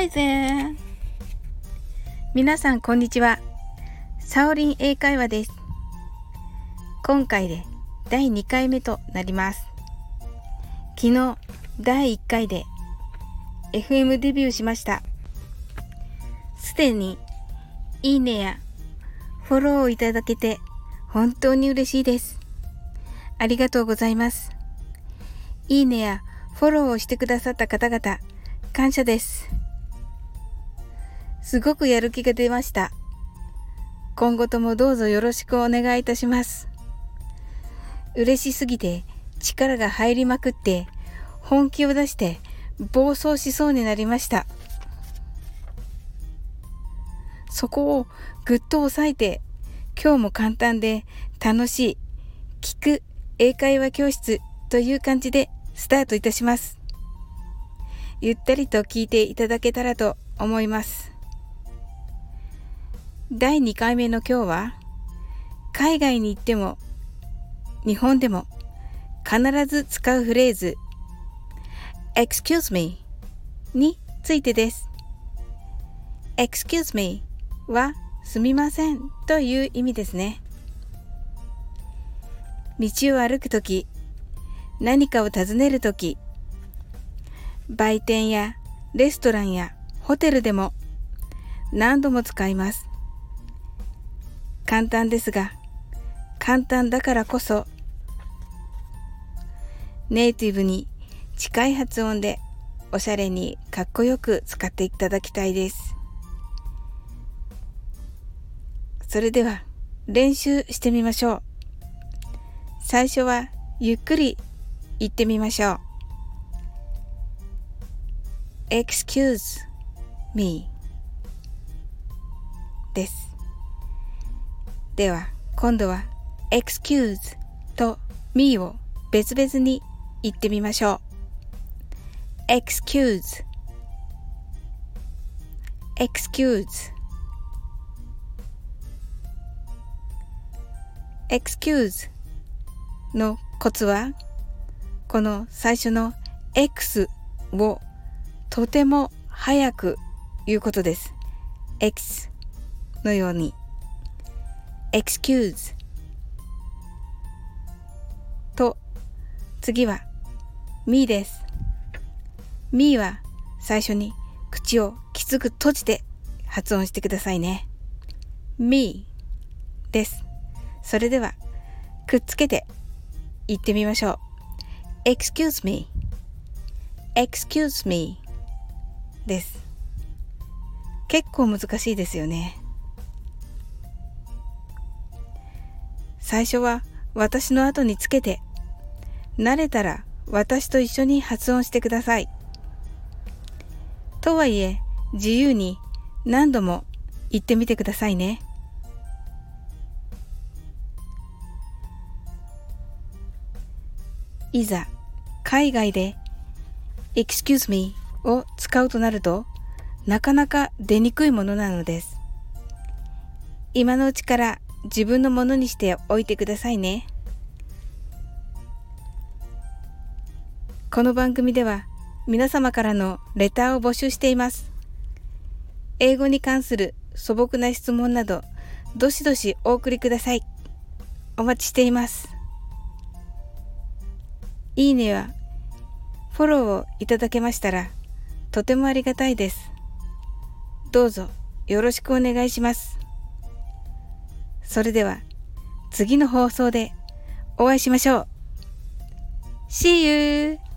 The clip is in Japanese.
Hi there! 皆さんこんにちは。サオリン英会話です。今回で第2回目となります。昨日第1回で FM デビューしました。すでにいいねやフォローをいただけて本当に嬉しいです。ありがとうございます。いいねやフォローをしてくださった方々、感謝です。すごくやる気が出ました。今後ともどうぞよろしくお願いいたします。嬉しすぎて力が入りまくって本気を出して暴走しそうになりました。そこをぐっと押さえて今日も簡単で楽しい聞く英会話教室という感じでスタートいたします。ゆったりと聞いていただけたらと思います。第2回目の今日は、海外に行っても、日本でも必ず使うフレーズ、excuse me についてです。excuse me はすみませんという意味ですね。道を歩くとき、何かを尋ねるとき、売店やレストランやホテルでも何度も使います。簡単ですが、簡単だからこそ、ネイティブに近い発音でおしゃれにかっこよく使っていただきたいです。それでは練習してみましょう。最初はゆっくり行ってみましょう。excuse me では、今度は excuse と me を別々に言ってみましょう。excuse excuse excuse のコツはこの最初の X をとても早く言うことです。X のように excuse と次は me です。me は最初に口をきつく閉じて発音してくださいね。me です。それではくっつけて言ってみましょう。excuse me excuse me です結構難しいですよね最初は私の後につけて慣れたら私と一緒に発音してくださいとはいえ自由に何度も言ってみてくださいね。いざ海外で excuse me を使うとなるとなかなか出にくいものなのです。今のうちから自分のものにしておいてくださいね。この番組では皆様からのレターを募集しています。英語に関する素朴な質問など、どしどしお送りください。お待ちしています。いいねやフォローをいただけましたらとてもありがたいです。どうぞよろしくお願いします。それでは次の放送でお会いしましょう。See you!